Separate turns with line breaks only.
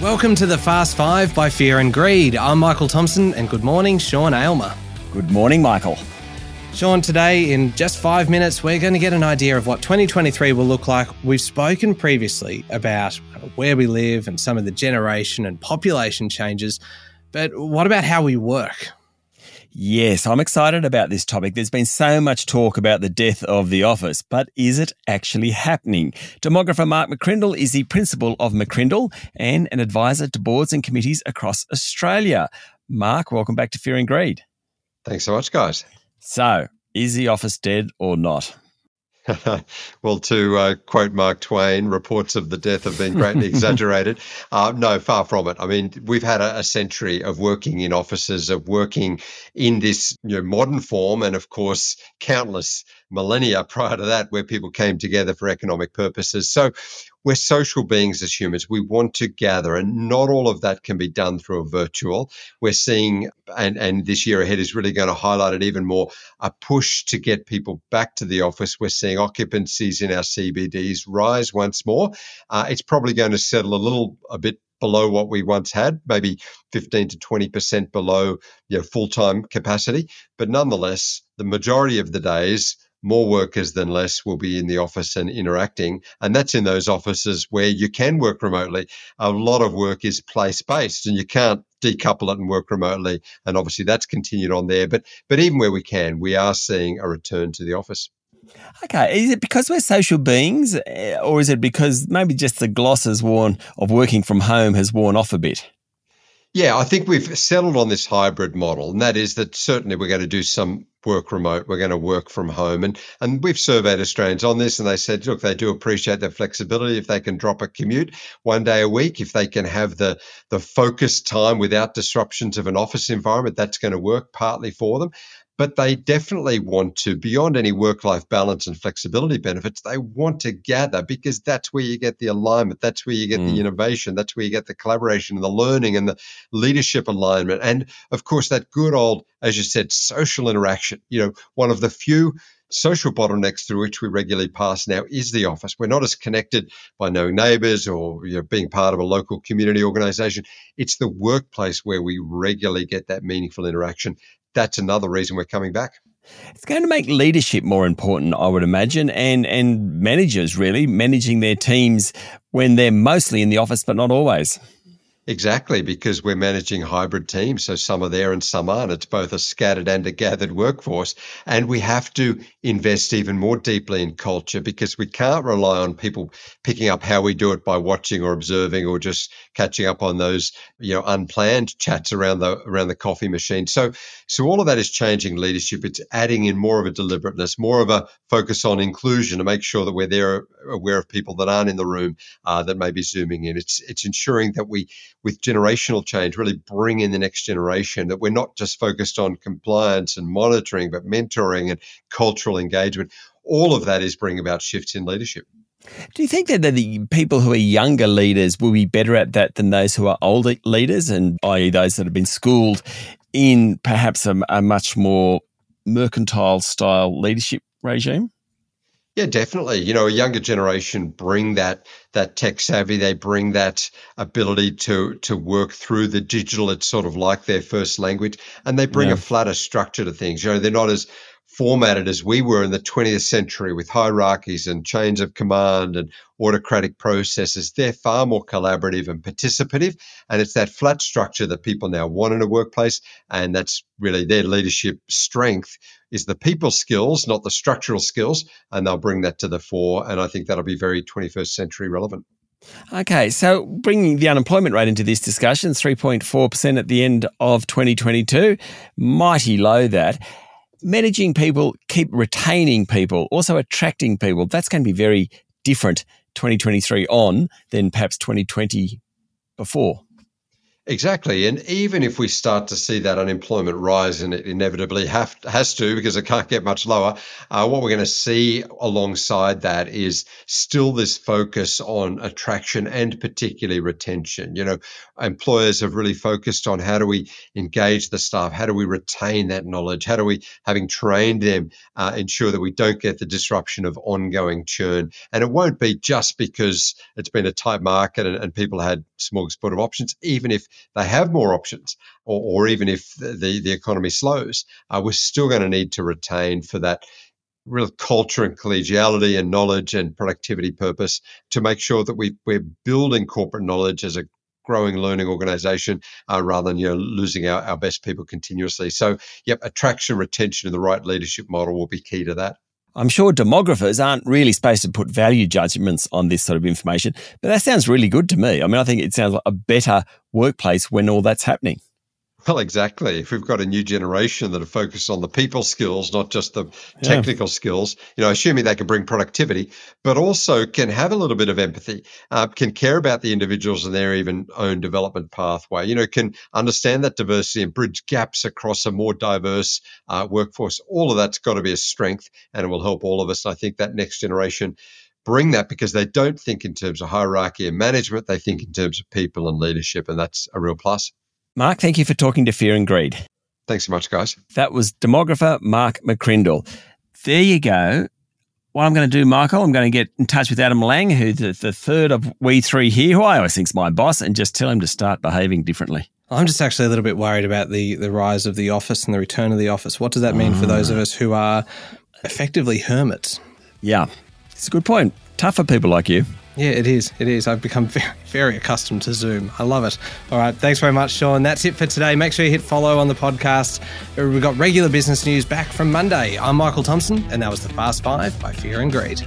Welcome to the Fast Five by Fear and Greed. I'm Michael Thomson, and good morning, Sean Aylmer.
Good morning, Michael.
Sean, today in just five minutes, we're going to get an idea of what 2023 will look like. We've spoken previously about where we live and some of the generation and population changes, but what about how we work?
Yes, I'm excited about this topic. There's been so much talk about the death of the office, but is it actually happening? Demographer Mark McCrindle is the principal of McCrindle and an advisor to boards and committees across Australia. Mark, welcome back to Fear and Greed.
Thanks so much, guys.
So, is the office dead or not?
well, to uh, quote Mark Twain, reports of the death have been greatly exaggerated. Uh, no, far from it. I mean, we've had a, a, century of working in offices, of working in this you know, modern form, and of course, countless millennia prior to that where people came together for economic purposes. So we're social beings as humans. We want to gather, and not all of that can be done through a virtual. We're seeing, and, and this year ahead is really going to highlight it even more, a push to get people back to the office. We're seeing occupancies in our CBDs rise once more. Uh, it's probably going to settle a little a bit below what we once had, maybe 15 to 20% below you know, full time capacity. But nonetheless, the majority of the days, more workers than less will be in the office and interacting. And that's in those offices where you can work remotely. A lot of work is place based and you can't decouple it and work remotely. And obviously that's continued on there. But but even where we can, we are seeing a return to the office.
Okay, is it because we're social beings, eh, or is it because maybe just the gloss has worn of working from home has worn off a bit?
Yeah, I think we've settled on this hybrid model, and that is that certainly we're going to do some work remote. We're going to work from home, and and we've surveyed Australians on this, and they said, look, they do appreciate the flexibility if they can drop a commute one day a week, if they can have the the focused time without disruptions of an office environment, that's going to work partly for them but they definitely want to, beyond any work life balance and flexibility benefits, they want to gather because that's where you get the alignment, that's where you get mm. the innovation, that's where you get the collaboration and the learning and the leadership alignment. And of course, that good old, as you said, social interaction. You know, one of the few social bottlenecks through which we regularly pass now is the office. We're not as connected by knowing neighbours or you know, being part of a local community organisation. It's the workplace where we regularly get that meaningful interaction that's another reason we're coming back.
It's going to make leadership more important, I would imagine, and and managers really managing their teams when they're mostly in the office, but not always.
Exactly, because we're managing hybrid teams. So some are there and some aren't. It's both a scattered and a gathered workforce. And we have to invest even more deeply in culture because we can't rely on people picking up how we do it by watching or observing or just catching up on those, you know, unplanned chats around the around the coffee machine. So so all of that is changing leadership. It's adding in more of a deliberateness, more of a focus on inclusion to make sure that we're there aware of people that aren't in the room uh, that may be zooming in. It's it's ensuring that we with generational change, really bring in the next generation, that we're not just focused on compliance and monitoring, but mentoring and cultural engagement. All of that is bringing about shifts in leadership.
Do you think that the people who are younger leaders will be better at that than those who are older leaders, and i.e., those that have been schooled in perhaps a, a much more mercantile style leadership regime?
Yeah, definitely. You know, a younger generation bring that that tech savvy. They bring that ability to to work through the digital. It's sort of like their first language, and they bring yeah. a flatter structure to things. You know, they're not as formatted as we were in the 20th century with hierarchies and chains of command and autocratic processes. They're far more collaborative and participative. And it's that flat structure that people now want in a workplace. And that's really their leadership strength is the people skills, not the structural skills. And they'll bring that to the fore. And I think that'll be very 21st century relevant.
Okay, so bringing the unemployment rate into this discussion, 3.4% at the end of 2022, mighty low that managing people, keep retaining people, also attracting people. That's going to be very different 2023 on than perhaps 2020 before.
Exactly. And even if we start to see that unemployment rise, and it inevitably have, has to because it can't get much lower, uh, what we're going to see alongside that is still this focus on attraction and particularly retention. You know, employers have really focused on how do we engage the staff? How do we retain that knowledge? How do we, having trained them, uh, ensure that we don't get the disruption of ongoing churn? And it won't be just because it's been a tight market and, and people had smorgasbord of options, even if they have more options, or, or even if the, the economy slows, uh, we're still going to need to retain for that real culture and collegiality and knowledge and productivity purpose to make sure that we, we're building corporate knowledge as a growing learning organization uh, rather than you know losing our, our best people continuously. So yep attraction retention and the right leadership model will be key to that
I'm sure demographers aren't really supposed to put value judgments on this sort of information, but that sounds really good to me. I mean, I think it sounds like a better workplace when all that's happening.
Well, exactly. If we've got a new generation that are focused on the people skills, not just the technical yeah. skills, you know, assuming they can bring productivity, but also can have a little bit of empathy, uh, can care about the individuals and their even own development pathway, you know, can understand that diversity and bridge gaps across a more diverse uh, workforce. All of that's got to be a strength and it will help all of us. I think that next generation bring that because they don't think in terms of hierarchy and management, they think in terms of people and leadership, and that's a real plus.
Mark, thank you for talking to Fear and Greed.
Thanks so much, guys.
That was demographer Mark McCrindle. There you go. What I'm going to do, Michael, I'm going to get in touch with Adam Lang, who's the, the third of we three here, who I always think's my boss, and just tell him to start behaving differently.
I'm just actually a little bit worried about the the rise of the office and the return of the office. What does that mean for those of us who are effectively hermits?
Yeah, it's a good point. Tough for people like you.
Yeah, it is. It is. I've become very, very accustomed to Zoom. I love it. All right. Thanks very much, Sean. That's it for today. Make sure you hit follow on the podcast. We've got regular business news back from Monday. I'm Michael Thomson, and that was the Fast Five by Fear and Greed.